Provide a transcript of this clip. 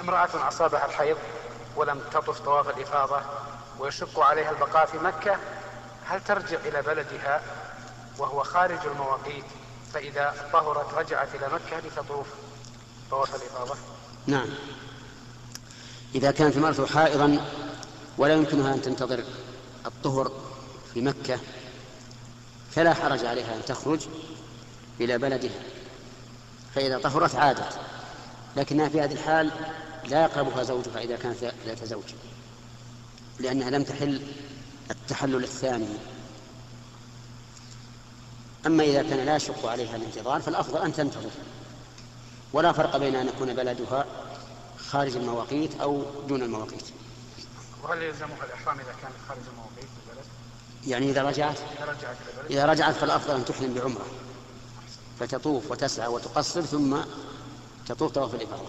امرأة أصابها الحيض ولم تطف طواف الإفاضة ويشق عليها البقاء في مكة هل ترجع إلى بلدها وهو خارج المواقيت فإذا طهرت رجعت إلى مكة لتطوف طواف الإفاضة؟ نعم. إذا كانت المرأة حائضا ولا يمكنها أن تنتظر الطهر في مكة فلا حرج عليها أن تخرج إلى بلدها. فإذا طهرت عادت لكنها في هذه الحال لا يقربها زوجها إذا كانت ذات زوج لأنها لم تحل التحلل الثاني. أما إذا كان لا يشق عليها الانتظار فالأفضل أن تنتظر. ولا فرق بين أن يكون بلدها خارج المواقيت أو دون المواقيت. وهل يلزمها الإحرام إذا كانت خارج المواقيت؟ يعني إذا رجعت؟ إذا رجعت إذا فالأفضل أن تحرم بعمرة. فتطوف وتسعى وتقصر ثم تطوف طواف الإفاضة.